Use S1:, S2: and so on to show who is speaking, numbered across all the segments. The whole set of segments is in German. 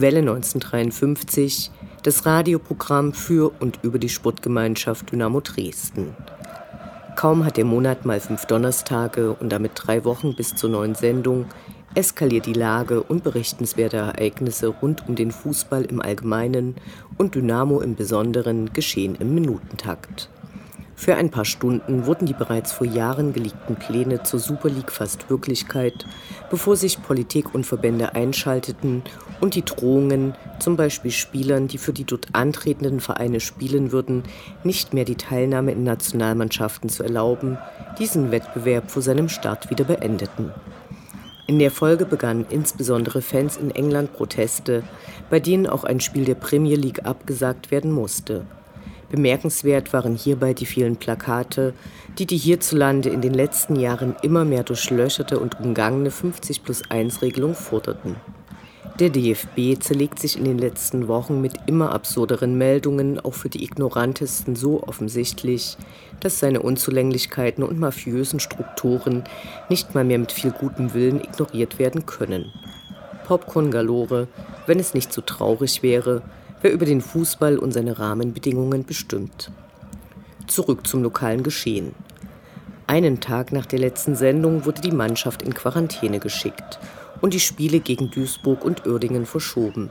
S1: Welle 1953, das Radioprogramm für und über die Sportgemeinschaft Dynamo Dresden. Kaum hat der Monat mal fünf Donnerstage und damit drei Wochen bis zur neuen Sendung, eskaliert die Lage und berichtenswerte Ereignisse rund um den Fußball im Allgemeinen und Dynamo im Besonderen geschehen im Minutentakt. Für ein paar Stunden wurden die bereits vor Jahren gelegten Pläne zur Super League fast Wirklichkeit, bevor sich Politik und Verbände einschalteten und die Drohungen, zum Beispiel Spielern, die für die dort antretenden Vereine spielen würden, nicht mehr die Teilnahme in Nationalmannschaften zu erlauben, diesen Wettbewerb vor seinem Start wieder beendeten. In der Folge begannen insbesondere Fans in England Proteste, bei denen auch ein Spiel der Premier League abgesagt werden musste. Bemerkenswert waren hierbei die vielen Plakate, die die hierzulande in den letzten Jahren immer mehr durchlöcherte und umgangene 50 plus 1 Regelung forderten. Der DFB zerlegt sich in den letzten Wochen mit immer absurderen Meldungen auch für die Ignorantesten so offensichtlich, dass seine Unzulänglichkeiten und mafiösen Strukturen nicht mal mehr mit viel gutem Willen ignoriert werden können. Popcorn galore, wenn es nicht so traurig wäre, wer über den Fußball und seine Rahmenbedingungen bestimmt. Zurück zum lokalen Geschehen. Einen Tag nach der letzten Sendung wurde die Mannschaft in Quarantäne geschickt und die Spiele gegen Duisburg und Uerdingen verschoben.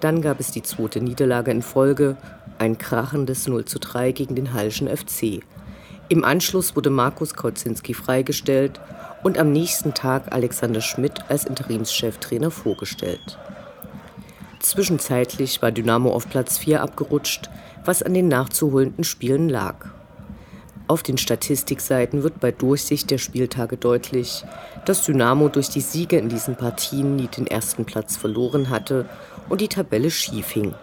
S1: Dann gab es die zweite Niederlage in Folge, ein krachendes 0 zu 3 gegen den Hallischen FC. Im Anschluss wurde Markus Kocinski freigestellt und am nächsten Tag Alexander Schmidt als Interimscheftrainer vorgestellt. Zwischenzeitlich war Dynamo auf Platz 4 abgerutscht, was an den nachzuholenden Spielen lag. Auf den Statistikseiten wird bei Durchsicht der Spieltage deutlich, dass Dynamo durch die Siege in diesen Partien nie den ersten Platz verloren hatte und die Tabelle schief hing.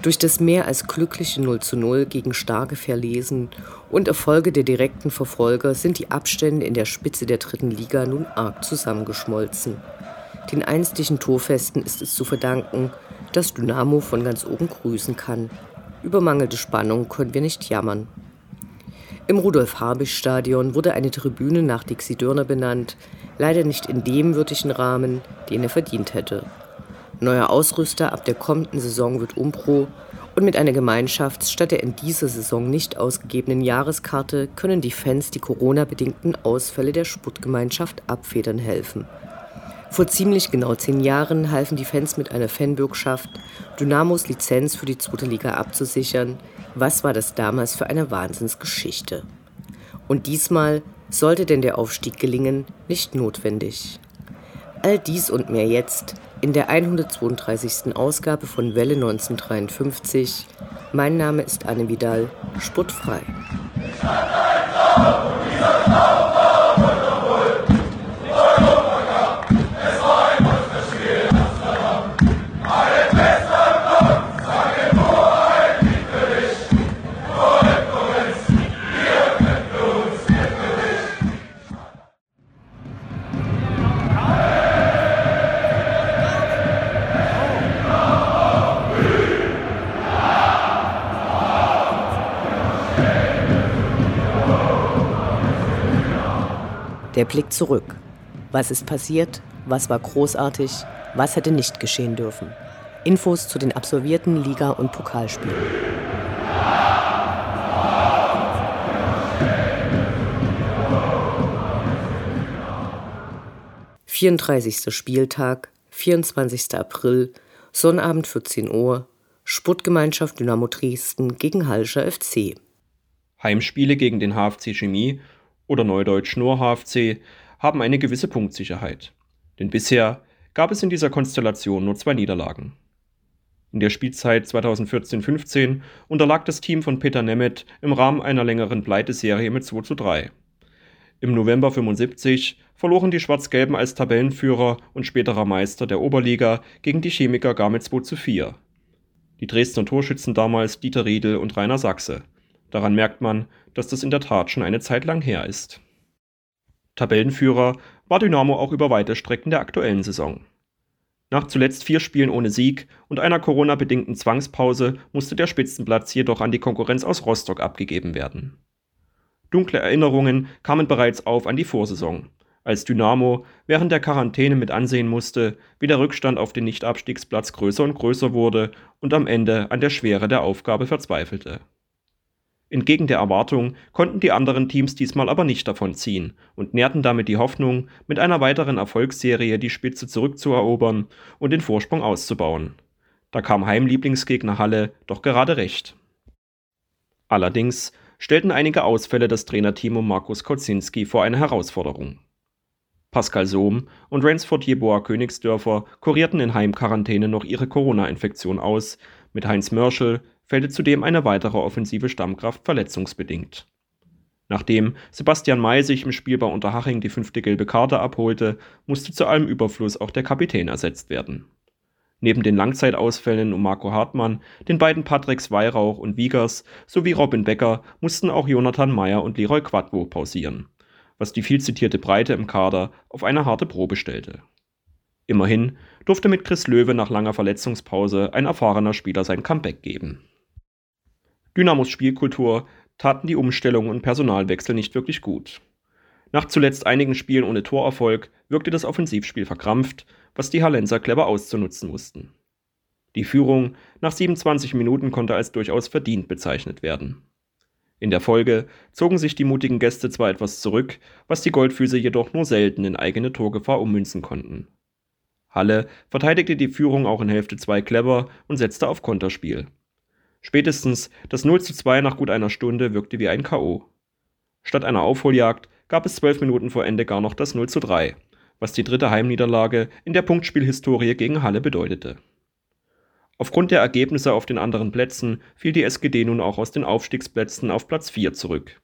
S1: Durch das mehr als glückliche 0 zu 0 gegen starke Verlesen und Erfolge der direkten Verfolger sind die Abstände in der Spitze der dritten Liga nun arg zusammengeschmolzen. Den einstigen Torfesten ist es zu verdanken, dass Dynamo von ganz oben grüßen kann. Über mangelnde Spannung können wir nicht jammern. Im Rudolf-Habisch-Stadion wurde eine Tribüne nach Dixie Dörner benannt, leider nicht in dem würdigen Rahmen, den er verdient hätte. Neuer Ausrüster ab der kommenden Saison wird Umpro und mit einer Gemeinschafts- statt der in dieser Saison nicht ausgegebenen Jahreskarte können die Fans die Corona-bedingten Ausfälle der Sputtgemeinschaft abfedern helfen. Vor ziemlich genau zehn Jahren halfen die Fans mit einer Fanbürgschaft, Dynamos Lizenz für die zweite Liga abzusichern. Was war das damals für eine Wahnsinnsgeschichte? Und diesmal sollte denn der Aufstieg gelingen, nicht notwendig. All dies und mehr jetzt in der 132. Ausgabe von Welle 1953. Mein Name ist Anne Vidal, spottfrei. Ich Der Blick zurück. Was ist passiert? Was war großartig? Was hätte nicht geschehen dürfen? Infos zu den absolvierten Liga- und Pokalspielen. Vierunddreißigster Spieltag, 24. April, Sonnabend 14 Uhr, Sportgemeinschaft Dynamo Dresden gegen Hallscher FC.
S2: Heimspiele gegen den HFC Chemie oder neudeutsch nur HFC haben eine gewisse Punktsicherheit. Denn bisher gab es in dieser Konstellation nur zwei Niederlagen. In der Spielzeit 2014-15 unterlag das Team von Peter Nemeth im Rahmen einer längeren Pleiteserie mit 2 zu 3. Im November 75 verloren die Schwarz-Gelben als Tabellenführer und späterer Meister der Oberliga gegen die Chemiker gar mit 2 zu 4. Die Dresdner Torschützen damals Dieter Riedel und Rainer Sachse. Daran merkt man, dass das in der Tat schon eine Zeit lang her ist. Tabellenführer war Dynamo auch über weite Strecken der aktuellen Saison. Nach zuletzt vier Spielen ohne Sieg und einer Corona-bedingten Zwangspause musste der Spitzenplatz jedoch an die Konkurrenz aus Rostock abgegeben werden. Dunkle Erinnerungen kamen bereits auf an die Vorsaison, als Dynamo während der Quarantäne mit ansehen musste, wie der Rückstand auf den Nichtabstiegsplatz größer und größer wurde und am Ende an der Schwere der Aufgabe verzweifelte. Entgegen der Erwartung konnten die anderen Teams diesmal aber nicht davon ziehen und nährten damit die Hoffnung, mit einer weiteren Erfolgsserie die Spitze zurückzuerobern und den Vorsprung auszubauen. Da kam Heimlieblingsgegner Halle doch gerade recht. Allerdings stellten einige Ausfälle das Trainerteam um Markus Kocinski vor eine Herausforderung. Pascal Sohm und Ransford Jeboa Königsdörfer kurierten in Heimquarantäne noch ihre Corona-Infektion aus, mit Heinz Mörschel fällte zudem eine weitere offensive Stammkraft verletzungsbedingt. Nachdem Sebastian May sich im Spiel bei Unterhaching die fünfte gelbe Karte abholte, musste zu allem Überfluss auch der Kapitän ersetzt werden. Neben den Langzeitausfällen um Marco Hartmann, den beiden Patricks Weihrauch und Wiegers sowie Robin Becker mussten auch Jonathan Meyer und Leroy Quadvo pausieren, was die viel zitierte Breite im Kader auf eine harte Probe stellte. Immerhin durfte mit Chris Löwe nach langer Verletzungspause ein erfahrener Spieler sein Comeback geben. Dynamos Spielkultur taten die Umstellung und Personalwechsel nicht wirklich gut. Nach zuletzt einigen Spielen ohne Torerfolg wirkte das Offensivspiel verkrampft was die Hallenser clever auszunutzen wussten. Die Führung nach 27 Minuten konnte als durchaus verdient bezeichnet werden. In der Folge zogen sich die mutigen Gäste zwar etwas zurück, was die Goldfüße jedoch nur selten in eigene Torgefahr ummünzen konnten. Halle verteidigte die Führung auch in Hälfte 2 clever und setzte auf Konterspiel. Spätestens das 0 zu 2 nach gut einer Stunde wirkte wie ein K.O. Statt einer Aufholjagd gab es zwölf Minuten vor Ende gar noch das 0 zu 3, was die dritte Heimniederlage in der Punktspielhistorie gegen Halle bedeutete. Aufgrund der Ergebnisse auf den anderen Plätzen fiel die SGD nun auch aus den Aufstiegsplätzen auf Platz 4 zurück.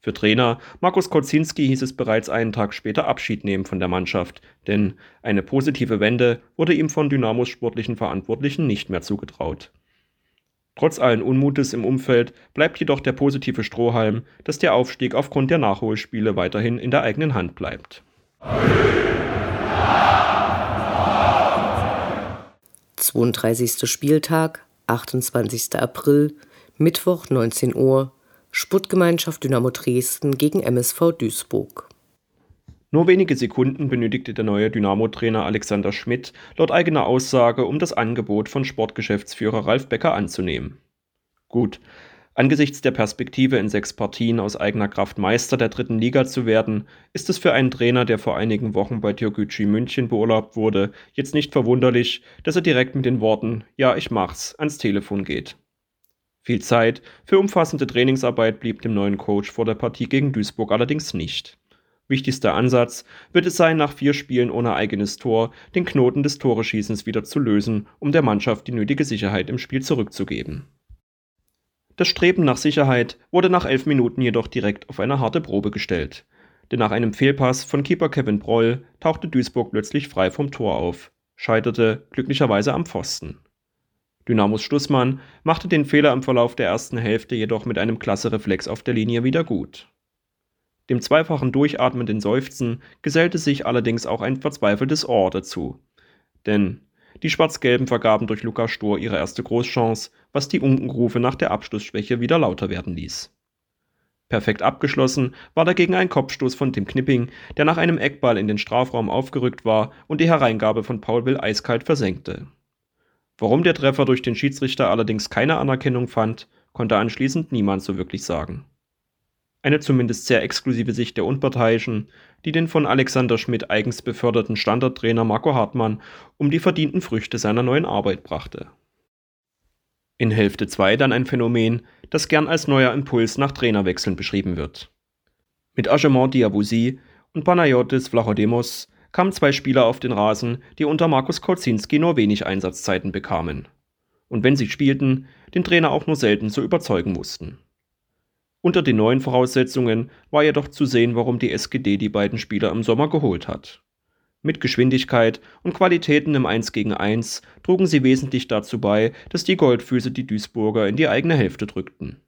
S2: Für Trainer Markus Kocinski hieß es bereits einen Tag später Abschied nehmen von der Mannschaft, denn eine positive Wende wurde ihm von Dynamos sportlichen Verantwortlichen nicht mehr zugetraut. Trotz allen Unmutes im Umfeld bleibt jedoch der positive Strohhalm, dass der Aufstieg aufgrund der Nachholspiele weiterhin in der eigenen Hand bleibt.
S1: 32. Spieltag, 28. April, Mittwoch 19 Uhr, Sputtgemeinschaft Dynamo Dresden gegen MSV Duisburg.
S2: Nur wenige Sekunden benötigte der neue Dynamo-Trainer Alexander Schmidt laut eigener Aussage, um das Angebot von Sportgeschäftsführer Ralf Becker anzunehmen. Gut, Angesichts der Perspektive, in sechs Partien aus eigener Kraft Meister der dritten Liga zu werden, ist es für einen Trainer, der vor einigen Wochen bei Türkgücü München beurlaubt wurde, jetzt nicht verwunderlich, dass er direkt mit den Worten Ja, ich mach's ans Telefon geht. Viel Zeit für umfassende Trainingsarbeit blieb dem neuen Coach vor der Partie gegen Duisburg allerdings nicht. Wichtigster Ansatz wird es sein, nach vier Spielen ohne eigenes Tor den Knoten des Toreschießens wieder zu lösen, um der Mannschaft die nötige Sicherheit im Spiel zurückzugeben. Das Streben nach Sicherheit wurde nach elf Minuten jedoch direkt auf eine harte Probe gestellt. Denn nach einem Fehlpass von Keeper Kevin Broll tauchte Duisburg plötzlich frei vom Tor auf, scheiterte glücklicherweise am Pfosten. Dynamos Stussmann machte den Fehler im Verlauf der ersten Hälfte jedoch mit einem klasse Reflex auf der Linie wieder gut. Dem zweifachen durchatmenden Seufzen gesellte sich allerdings auch ein verzweifeltes Ohr dazu. Denn die Schwarz-Gelben vergaben durch Lukas Stor ihre erste Großchance, was die Unkenrufe nach der Abschlussschwäche wieder lauter werden ließ. Perfekt abgeschlossen war dagegen ein Kopfstoß von Tim Knipping, der nach einem Eckball in den Strafraum aufgerückt war und die Hereingabe von Paul Will eiskalt versenkte. Warum der Treffer durch den Schiedsrichter allerdings keine Anerkennung fand, konnte anschließend niemand so wirklich sagen. Eine zumindest sehr exklusive Sicht der Unparteiischen, die den von Alexander Schmidt eigens beförderten Standardtrainer Marco Hartmann um die verdienten Früchte seiner neuen Arbeit brachte. In Hälfte 2 dann ein Phänomen, das gern als neuer Impuls nach Trainerwechseln beschrieben wird. Mit Agement Diabusi und Panayotis Vlachodemos kamen zwei Spieler auf den Rasen, die unter Markus Kolzinski nur wenig Einsatzzeiten bekamen. und wenn sie spielten, den Trainer auch nur selten zu überzeugen mussten. Unter den neuen Voraussetzungen war jedoch zu sehen, warum die SGD die beiden Spieler im Sommer geholt hat. Mit Geschwindigkeit und Qualitäten im 1 gegen 1 trugen sie wesentlich dazu bei, dass die Goldfüße die Duisburger in die eigene Hälfte drückten.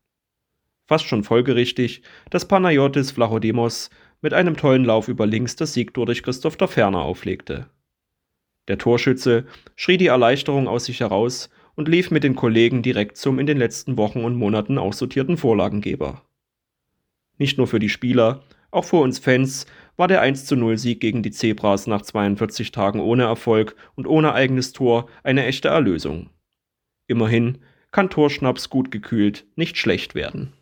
S2: Fast schon folgerichtig, dass Panayotis Vlachodemos mit einem tollen Lauf über links das Siegtor durch Christoph der Ferner auflegte. Der Torschütze schrie die Erleichterung aus sich heraus und lief mit den Kollegen direkt zum in den letzten Wochen und Monaten aussortierten Vorlagengeber. Nicht nur für die Spieler, auch für uns Fans war der 10 Sieg gegen die Zebras nach 42 Tagen ohne Erfolg und ohne eigenes Tor eine echte Erlösung. Immerhin kann Torschnaps gut gekühlt nicht schlecht werden.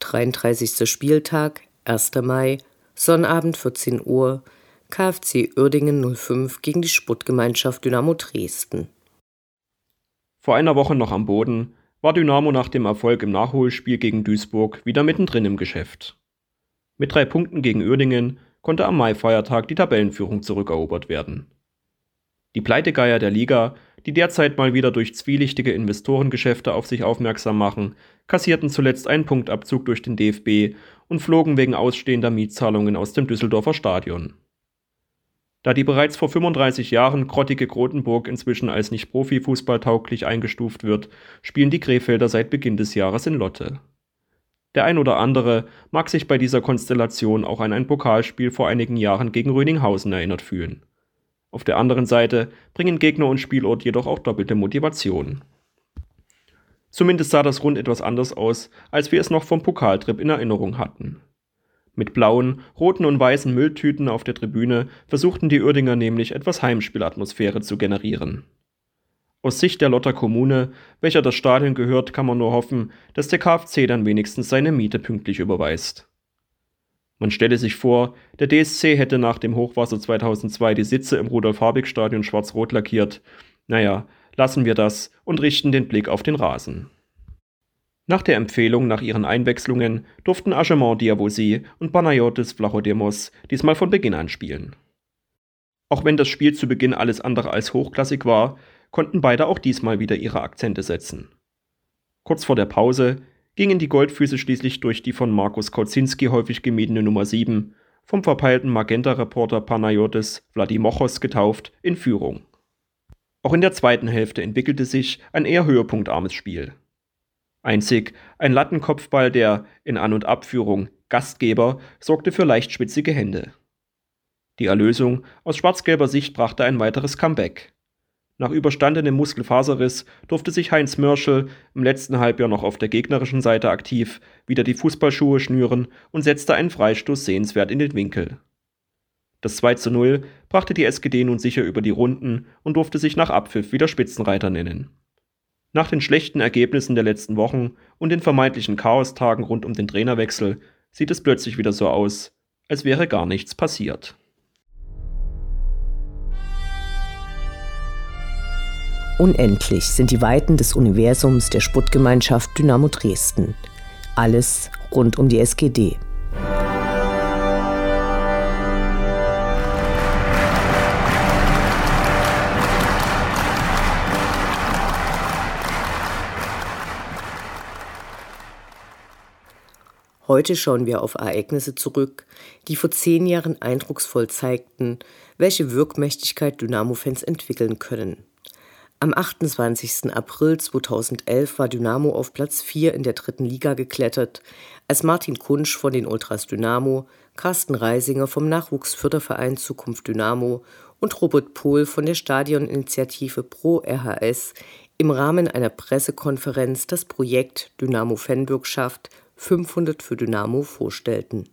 S1: 33. Spieltag, 1. Mai, Sonnabend 14 Uhr, KfC Uerdingen 05 gegen die Sportgemeinschaft Dynamo Dresden.
S2: Vor einer Woche noch am Boden war Dynamo nach dem Erfolg im Nachholspiel gegen Duisburg wieder mittendrin im Geschäft. Mit drei Punkten gegen Uerdingen konnte am Mai-Feiertag die Tabellenführung zurückerobert werden. Die Pleitegeier der Liga, die derzeit mal wieder durch zwielichtige Investorengeschäfte auf sich aufmerksam machen, kassierten zuletzt einen Punktabzug durch den DFB und flogen wegen ausstehender Mietzahlungen aus dem Düsseldorfer Stadion. Da die bereits vor 35 Jahren grottige Grotenburg inzwischen als nicht profifußballtauglich eingestuft wird, spielen die Krefelder seit Beginn des Jahres in Lotte. Der ein oder andere mag sich bei dieser Konstellation auch an ein Pokalspiel vor einigen Jahren gegen Röninghausen erinnert fühlen. Auf der anderen Seite bringen Gegner und Spielort jedoch auch doppelte Motivation. Zumindest sah das rund etwas anders aus, als wir es noch vom Pokaltrip in Erinnerung hatten. Mit blauen, roten und weißen Mülltüten auf der Tribüne versuchten die Uerdinger nämlich etwas Heimspielatmosphäre zu generieren. Aus Sicht der Lotter Kommune, welcher das Stadion gehört, kann man nur hoffen, dass der KfC dann wenigstens seine Miete pünktlich überweist. Man stelle sich vor, der DSC hätte nach dem Hochwasser 2002 die Sitze im Rudolf-Habig-Stadion schwarz-rot lackiert. Naja, lassen wir das und richten den Blick auf den Rasen. Nach der Empfehlung nach ihren Einwechslungen durften Agement Diabosi und Panayotis Vlachodemos diesmal von Beginn an spielen. Auch wenn das Spiel zu Beginn alles andere als hochklassig war, konnten beide auch diesmal wieder ihre Akzente setzen. Kurz vor der Pause gingen die Goldfüße schließlich durch die von Markus Kauzinski häufig gemiedene Nummer 7, vom verpeilten Magenta-Reporter Panayotis Vladimochos getauft, in Führung. Auch in der zweiten Hälfte entwickelte sich ein eher höhepunktarmes Spiel. Einzig ein Lattenkopfball der, in An- und Abführung, Gastgeber sorgte für leicht schwitzige Hände. Die Erlösung aus schwarz-gelber Sicht brachte ein weiteres Comeback. Nach überstandenem Muskelfaserriss durfte sich Heinz Mörschel, im letzten Halbjahr noch auf der gegnerischen Seite aktiv, wieder die Fußballschuhe schnüren und setzte einen Freistoß sehenswert in den Winkel. Das 2 zu 0 brachte die SGD nun sicher über die Runden und durfte sich nach Abpfiff wieder Spitzenreiter nennen. Nach den schlechten Ergebnissen der letzten Wochen und den vermeintlichen Chaostagen rund um den Trainerwechsel sieht es plötzlich wieder so aus, als wäre gar nichts passiert.
S1: Unendlich sind die Weiten des Universums der Sputtgemeinschaft Dynamo Dresden. Alles rund um die SGD. Heute schauen wir auf Ereignisse zurück, die vor zehn Jahren eindrucksvoll zeigten, welche Wirkmächtigkeit Dynamo-Fans entwickeln können. Am 28. April 2011 war Dynamo auf Platz 4 in der dritten Liga geklettert, als Martin Kunsch von den Ultras Dynamo, Carsten Reisinger vom Nachwuchsförderverein Zukunft Dynamo und Robert Pohl von der Stadioninitiative Pro RHS im Rahmen einer Pressekonferenz das Projekt Dynamo Fanbürgschaft 500 für Dynamo vorstellten.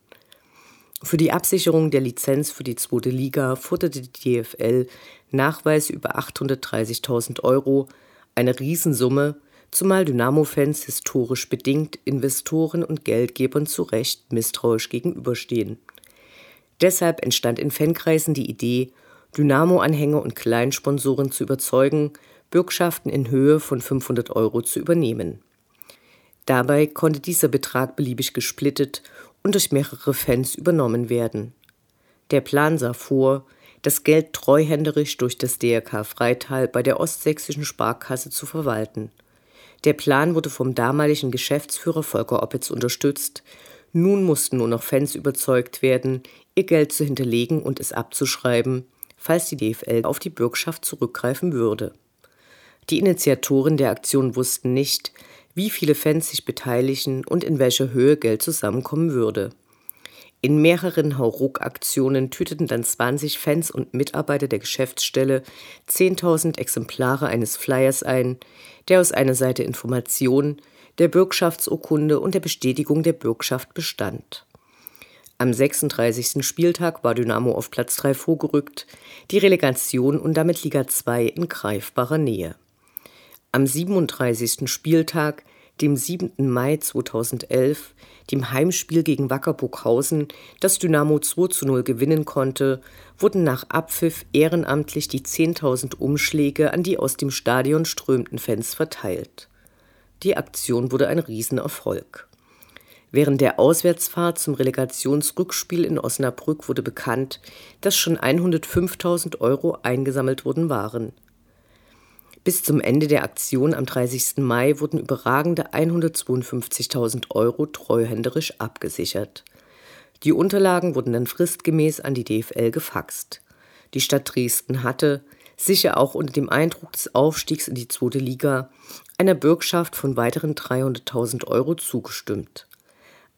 S1: Für die Absicherung der Lizenz für die zweite Liga forderte die DFL Nachweis über 830.000 Euro, eine Riesensumme, zumal Dynamo-Fans historisch bedingt Investoren und Geldgebern zu Recht misstrauisch gegenüberstehen. Deshalb entstand in Fankreisen die Idee, Dynamo-Anhänger und Kleinsponsoren zu überzeugen, Bürgschaften in Höhe von 500 Euro zu übernehmen. Dabei konnte dieser Betrag beliebig gesplittet und durch mehrere Fans übernommen werden. Der Plan sah vor, das Geld treuhänderisch durch das DRK Freital bei der Ostsächsischen Sparkasse zu verwalten. Der Plan wurde vom damaligen Geschäftsführer Volker Oppitz unterstützt. Nun mussten nur noch Fans überzeugt werden, ihr Geld zu hinterlegen und es abzuschreiben, falls die DFL auf die Bürgschaft zurückgreifen würde. Die Initiatoren der Aktion wussten nicht, wie viele Fans sich beteiligen und in welcher Höhe Geld zusammenkommen würde. In mehreren Hauruck-Aktionen tüteten dann 20 Fans und Mitarbeiter der Geschäftsstelle 10.000 Exemplare eines Flyers ein, der aus einer Seite Information, der Bürgschaftsurkunde und der Bestätigung der Bürgschaft bestand. Am 36. Spieltag war Dynamo auf Platz 3 vorgerückt, die Relegation und damit Liga 2 in greifbarer Nähe. Am 37. Spieltag dem 7. Mai 2011, dem Heimspiel gegen Wacker Burghausen, das Dynamo 2 zu 0 gewinnen konnte, wurden nach Abpfiff ehrenamtlich die 10.000 Umschläge an die aus dem Stadion strömten Fans verteilt. Die Aktion wurde ein Riesenerfolg. Während der Auswärtsfahrt zum Relegationsrückspiel in Osnabrück wurde bekannt, dass schon 105.000 Euro eingesammelt worden waren. Bis zum Ende der Aktion am 30. Mai wurden überragende 152.000 Euro treuhänderisch abgesichert. Die Unterlagen wurden dann fristgemäß an die DFL gefaxt. Die Stadt Dresden hatte, sicher auch unter dem Eindruck des Aufstiegs in die zweite Liga, einer Bürgschaft von weiteren 300.000 Euro zugestimmt.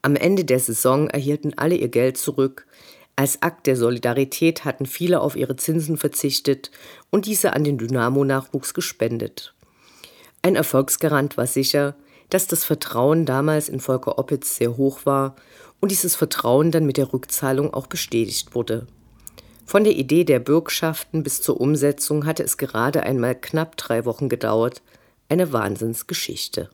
S1: Am Ende der Saison erhielten alle ihr Geld zurück, als Akt der Solidarität hatten viele auf ihre Zinsen verzichtet und diese an den Dynamo-Nachwuchs gespendet. Ein Erfolgsgarant war sicher, dass das Vertrauen damals in Volker Oppitz sehr hoch war und dieses Vertrauen dann mit der Rückzahlung auch bestätigt wurde. Von der Idee der Bürgschaften bis zur Umsetzung hatte es gerade einmal knapp drei Wochen gedauert. Eine Wahnsinnsgeschichte.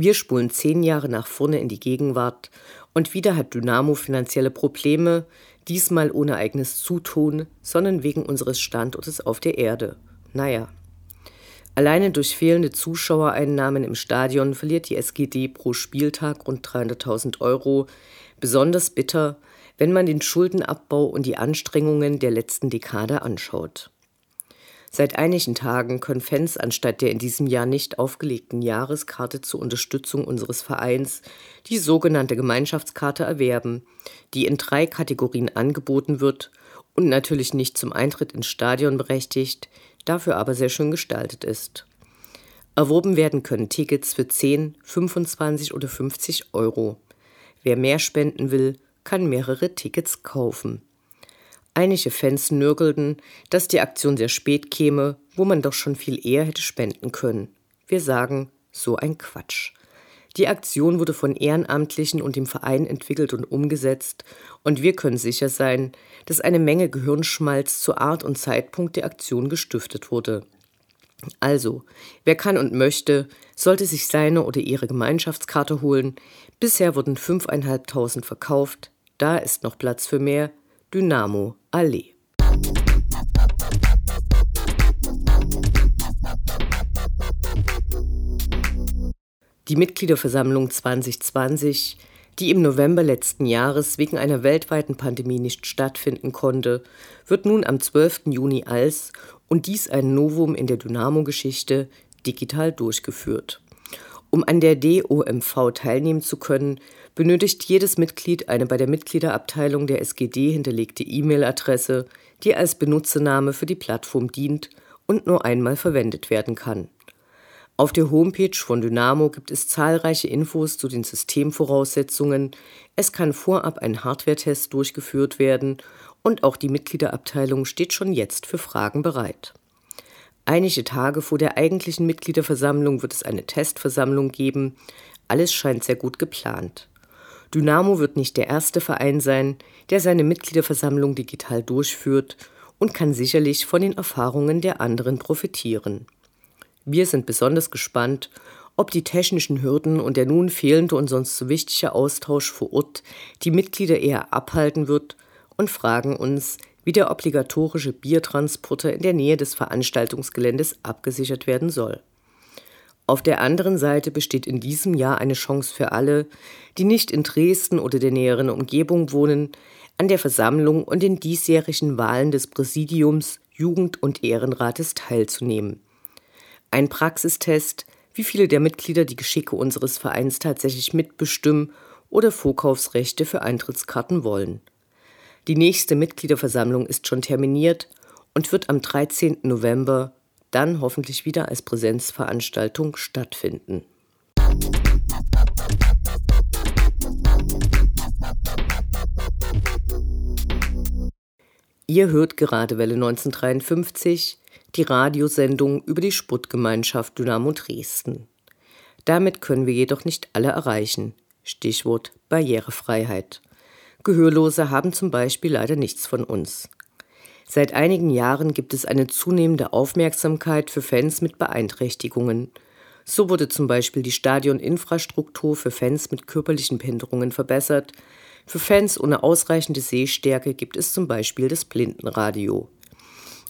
S1: Wir spulen zehn Jahre nach vorne in die Gegenwart und wieder hat Dynamo finanzielle Probleme, diesmal ohne eigenes Zutun, sondern wegen unseres Standortes auf der Erde. Naja. Alleine durch fehlende Zuschauereinnahmen im Stadion verliert die SGD pro Spieltag rund 300.000 Euro. Besonders bitter, wenn man den Schuldenabbau und die Anstrengungen der letzten Dekade anschaut. Seit einigen Tagen können Fans anstatt der in diesem Jahr nicht aufgelegten Jahreskarte zur Unterstützung unseres Vereins die sogenannte Gemeinschaftskarte erwerben, die in drei Kategorien angeboten wird und natürlich nicht zum Eintritt ins Stadion berechtigt, dafür aber sehr schön gestaltet ist. Erworben werden können Tickets für 10, 25 oder 50 Euro. Wer mehr spenden will, kann mehrere Tickets kaufen. Einige Fans nörgelten, dass die Aktion sehr spät käme, wo man doch schon viel eher hätte spenden können. Wir sagen, so ein Quatsch. Die Aktion wurde von Ehrenamtlichen und dem Verein entwickelt und umgesetzt, und wir können sicher sein, dass eine Menge Gehirnschmalz zur Art und Zeitpunkt der Aktion gestiftet wurde. Also, wer kann und möchte, sollte sich seine oder ihre Gemeinschaftskarte holen. Bisher wurden 5.500 verkauft, da ist noch Platz für mehr. Dynamo Allee. Die Mitgliederversammlung 2020, die im November letzten Jahres wegen einer weltweiten Pandemie nicht stattfinden konnte, wird nun am 12. Juni als, und dies ein Novum in der Dynamo-Geschichte, digital durchgeführt. Um an der DOMV teilnehmen zu können, benötigt jedes Mitglied eine bei der Mitgliederabteilung der SGD hinterlegte E-Mail-Adresse, die als Benutzername für die Plattform dient und nur einmal verwendet werden kann. Auf der Homepage von Dynamo gibt es zahlreiche Infos zu den Systemvoraussetzungen. Es kann vorab ein Hardware-Test durchgeführt werden und auch die Mitgliederabteilung steht schon jetzt für Fragen bereit. Einige Tage vor der eigentlichen Mitgliederversammlung wird es eine Testversammlung geben. Alles scheint sehr gut geplant. Dynamo wird nicht der erste Verein sein, der seine Mitgliederversammlung digital durchführt und kann sicherlich von den Erfahrungen der anderen profitieren. Wir sind besonders gespannt, ob die technischen Hürden und der nun fehlende und sonst so wichtige Austausch vor Ort die Mitglieder eher abhalten wird und fragen uns, wie der obligatorische Biertransporter in der Nähe des Veranstaltungsgeländes abgesichert werden soll. Auf der anderen Seite besteht in diesem Jahr eine Chance für alle, die nicht in Dresden oder der näheren Umgebung wohnen, an der Versammlung und den diesjährigen Wahlen des Präsidiums, Jugend- und Ehrenrates teilzunehmen. Ein Praxistest, wie viele der Mitglieder die Geschicke unseres Vereins tatsächlich mitbestimmen oder Vorkaufsrechte für Eintrittskarten wollen. Die nächste Mitgliederversammlung ist schon terminiert und wird am 13. November dann hoffentlich wieder als Präsenzveranstaltung stattfinden. Ihr hört gerade Welle 1953, die Radiosendung über die Sportgemeinschaft Dynamo Dresden. Damit können wir jedoch nicht alle erreichen. Stichwort Barrierefreiheit. Gehörlose haben zum Beispiel leider nichts von uns. Seit einigen Jahren gibt es eine zunehmende Aufmerksamkeit für Fans mit Beeinträchtigungen. So wurde zum Beispiel die Stadioninfrastruktur für Fans mit körperlichen Behinderungen verbessert. Für Fans ohne ausreichende Sehstärke gibt es zum Beispiel das Blindenradio.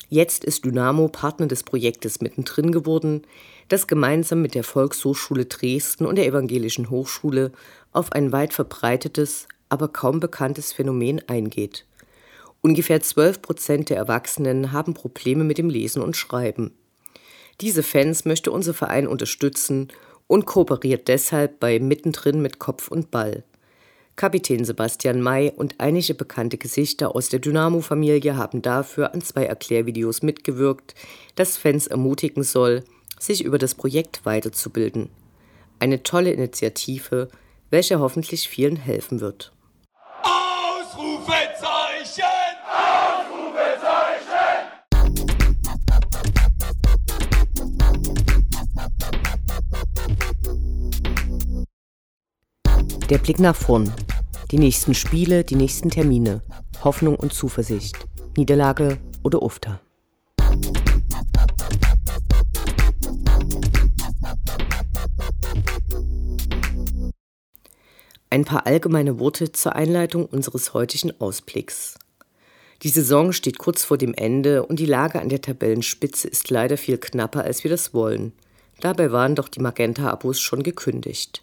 S1: Jetzt ist Dynamo Partner des Projektes mittendrin geworden, das gemeinsam mit der Volkshochschule Dresden und der Evangelischen Hochschule auf ein weit verbreitetes, aber kaum bekanntes Phänomen eingeht. Ungefähr 12 Prozent der Erwachsenen haben Probleme mit dem Lesen und Schreiben. Diese Fans möchte unser Verein unterstützen und kooperiert deshalb bei Mittendrin mit Kopf und Ball. Kapitän Sebastian May und einige bekannte Gesichter aus der Dynamo-Familie haben dafür an zwei Erklärvideos mitgewirkt, das Fans ermutigen soll, sich über das Projekt weiterzubilden. Eine tolle Initiative, welche hoffentlich vielen helfen wird. Der Blick nach vorn. Die nächsten Spiele, die nächsten Termine. Hoffnung und Zuversicht. Niederlage oder Ufter. Ein paar allgemeine Worte zur Einleitung unseres heutigen Ausblicks. Die Saison steht kurz vor dem Ende und die Lage an der Tabellenspitze ist leider viel knapper, als wir das wollen. Dabei waren doch die Magenta-Abos schon gekündigt.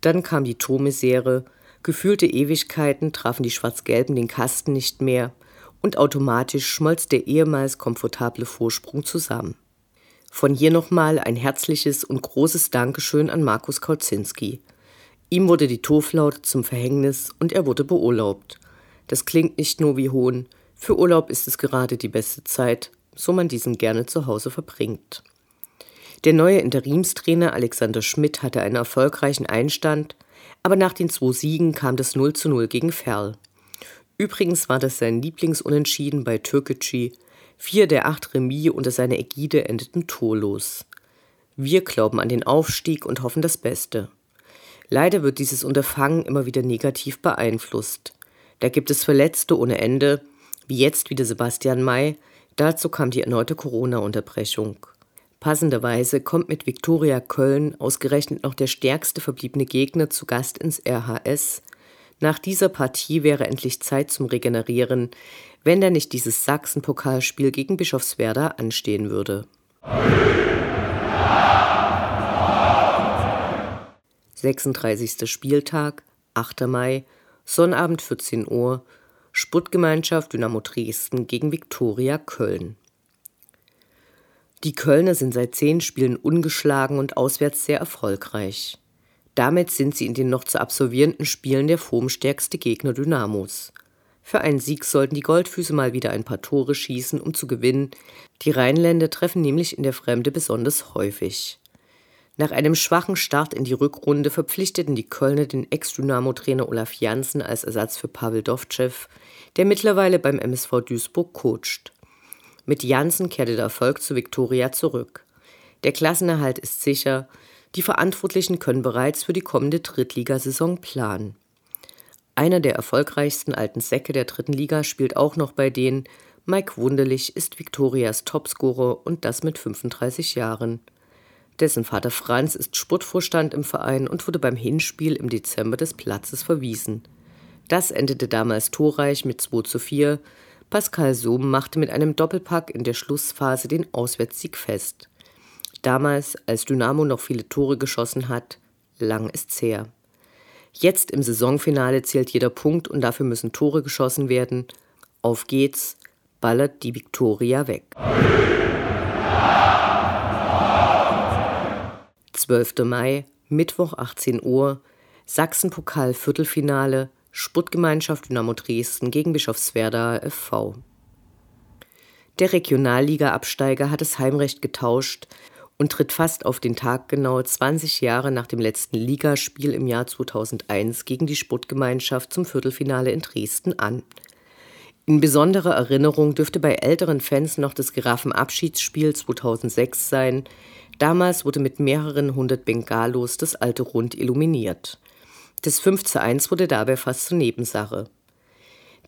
S1: Dann kam die Tormisere, gefühlte Ewigkeiten trafen die Schwarz-Gelben den Kasten nicht mehr und automatisch schmolz der ehemals komfortable Vorsprung zusammen. Von hier nochmal ein herzliches und großes Dankeschön an Markus Kauzinski. Ihm wurde die Torflaute zum Verhängnis und er wurde beurlaubt. Das klingt nicht nur wie Hohn, für Urlaub ist es gerade die beste Zeit, so man diesen gerne zu Hause verbringt. Der neue Interimstrainer Alexander Schmidt hatte einen erfolgreichen Einstand, aber nach den zwei Siegen kam das 0 zu 0 gegen Ferl. Übrigens war das sein Lieblingsunentschieden bei Türkgücü. Vier der acht Remis unter seiner Ägide endeten torlos. Wir glauben an den Aufstieg und hoffen das Beste. Leider wird dieses Unterfangen immer wieder negativ beeinflusst. Da gibt es Verletzte ohne Ende, wie jetzt wieder Sebastian May. Dazu kam die erneute Corona-Unterbrechung. Passenderweise kommt mit Viktoria Köln ausgerechnet noch der stärkste verbliebene Gegner zu Gast ins RHS. Nach dieser Partie wäre endlich Zeit zum Regenerieren, wenn da nicht dieses Sachsen-Pokalspiel gegen Bischofswerda anstehen würde. 36. Spieltag, 8. Mai, Sonnabend 14 Uhr, Sputtgemeinschaft Dynamo Dresden gegen Viktoria Köln. Die Kölner sind seit zehn Spielen ungeschlagen und auswärts sehr erfolgreich. Damit sind sie in den noch zu absolvierenden Spielen der formstärkste Gegner Dynamos. Für einen Sieg sollten die Goldfüße mal wieder ein paar Tore schießen, um zu gewinnen. Die Rheinländer treffen nämlich in der Fremde besonders häufig. Nach einem schwachen Start in die Rückrunde verpflichteten die Kölner den Ex-Dynamo-Trainer Olaf Janssen als Ersatz für Pavel Dovcev, der mittlerweile beim MSV Duisburg coacht. Mit Janssen kehrte der Erfolg zu Viktoria zurück. Der Klassenerhalt ist sicher. Die Verantwortlichen können bereits für die kommende Drittligasaison planen. Einer der erfolgreichsten alten Säcke der dritten Liga spielt auch noch bei denen. Mike Wunderlich ist Viktorias Topscorer und das mit 35 Jahren. Dessen Vater Franz ist Sportvorstand im Verein und wurde beim Hinspiel im Dezember des Platzes verwiesen. Das endete damals torreich mit 2 zu 4. Pascal Sohm machte mit einem Doppelpack in der Schlussphase den Auswärtssieg fest. Damals, als Dynamo noch viele Tore geschossen hat, lang ist's her. Jetzt im Saisonfinale zählt jeder Punkt und dafür müssen Tore geschossen werden. Auf geht's, ballert die Viktoria weg. 12. Mai, Mittwoch 18 Uhr, Sachsenpokal Viertelfinale, Sputtgemeinschaft Dynamo Dresden gegen Bischofswerda FV. Der Regionalliga-Absteiger hat das Heimrecht getauscht und tritt fast auf den Tag genau 20 Jahre nach dem letzten Ligaspiel im Jahr 2001 gegen die Sputtgemeinschaft zum Viertelfinale in Dresden an. In besonderer Erinnerung dürfte bei älteren Fans noch das Giraffenabschiedsspiel 2006 sein. Damals wurde mit mehreren hundert Bengalos das alte Rund illuminiert. Das 5 zu 1 wurde dabei fast zur Nebensache.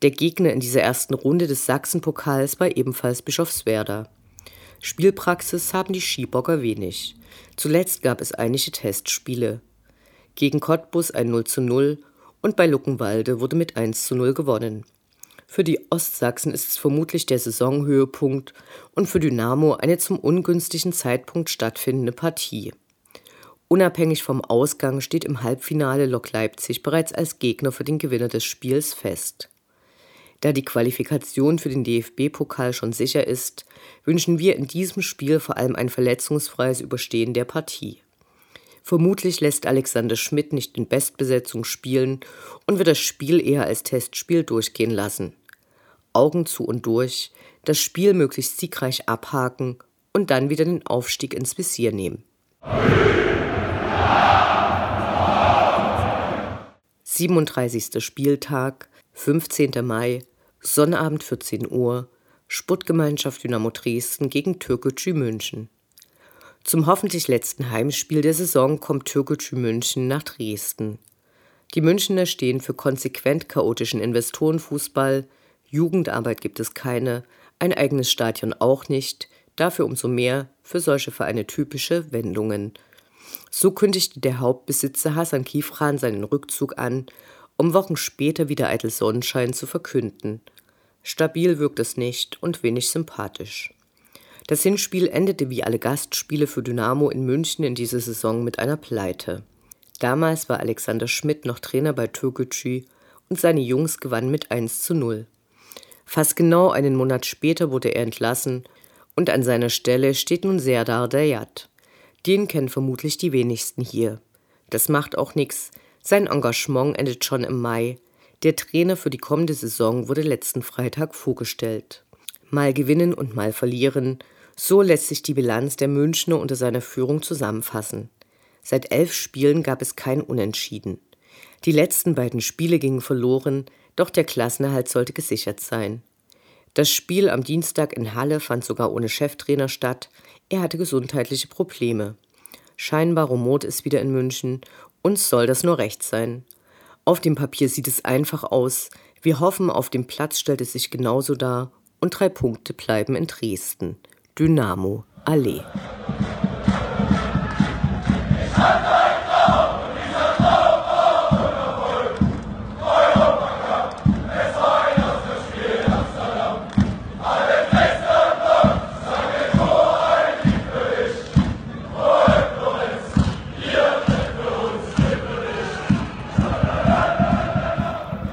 S1: Der Gegner in dieser ersten Runde des Sachsenpokals war ebenfalls Bischofswerda. Spielpraxis haben die Skibocker wenig. Zuletzt gab es einige Testspiele. Gegen Cottbus ein 0 zu 0 und bei Luckenwalde wurde mit 1 zu 0 gewonnen. Für die Ostsachsen ist es vermutlich der Saisonhöhepunkt und für Dynamo eine zum ungünstigen Zeitpunkt stattfindende Partie. Unabhängig vom Ausgang steht im Halbfinale Lok Leipzig bereits als Gegner für den Gewinner des Spiels fest. Da die Qualifikation für den DFB-Pokal schon sicher ist, wünschen wir in diesem Spiel vor allem ein verletzungsfreies Überstehen der Partie. Vermutlich lässt Alexander Schmidt nicht in Bestbesetzung spielen und wird das Spiel eher als Testspiel durchgehen lassen. Augen zu und durch, das Spiel möglichst siegreich abhaken und dann wieder den Aufstieg ins Visier nehmen. 37. Spieltag, 15. Mai, Sonnabend 14 Uhr, Sputtgemeinschaft Dynamo Dresden gegen Türkgücü München. Zum hoffentlich letzten Heimspiel der Saison kommt Türkgücü München nach Dresden. Die Münchner stehen für konsequent chaotischen Investorenfußball, Jugendarbeit gibt es keine, ein eigenes Stadion auch nicht, dafür umso mehr für solche Vereine typische Wendungen. So kündigte der Hauptbesitzer Hassan Kifran seinen Rückzug an um Wochen später wieder eitel Sonnenschein zu verkünden. Stabil wirkt es nicht und wenig sympathisch. Das Hinspiel endete wie alle Gastspiele für Dynamo in München in dieser Saison mit einer Pleite. Damals war Alexander Schmidt noch Trainer bei Türkgücü und seine Jungs gewannen mit 1 zu 0. Fast genau einen Monat später wurde er entlassen und an seiner Stelle steht nun Serdar Dayat. Den kennen vermutlich die wenigsten hier. Das macht auch nichts, sein Engagement endet schon im Mai. Der Trainer für die kommende Saison wurde letzten Freitag vorgestellt. Mal gewinnen und mal verlieren, so lässt sich die Bilanz der Münchner unter seiner Führung zusammenfassen. Seit elf Spielen gab es kein Unentschieden. Die letzten beiden Spiele gingen verloren, doch der Klassenerhalt sollte gesichert sein. Das Spiel am Dienstag in Halle fand sogar ohne Cheftrainer statt. Er hatte gesundheitliche Probleme. Scheinbar rumort es wieder in München uns soll das nur recht sein. Auf dem Papier sieht es einfach aus. Wir hoffen, auf dem Platz stellt es sich genauso dar. Und drei Punkte bleiben in Dresden. Dynamo Allee.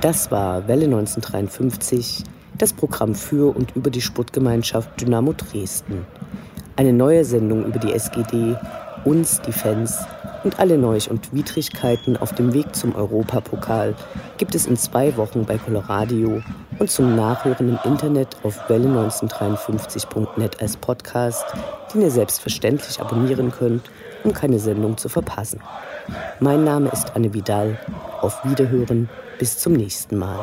S1: Das war Welle 1953, das Programm für und über die Sportgemeinschaft Dynamo Dresden. Eine neue Sendung über die SGD, uns, die Fans und alle Neuch und Widrigkeiten auf dem Weg zum Europapokal gibt es in zwei Wochen bei Coloradio und zum Nachhören im Internet auf welle1953.net als Podcast, den ihr selbstverständlich abonnieren könnt, um keine Sendung zu verpassen. Mein Name ist Anne Vidal. Auf Wiederhören bis zum nächsten Mal.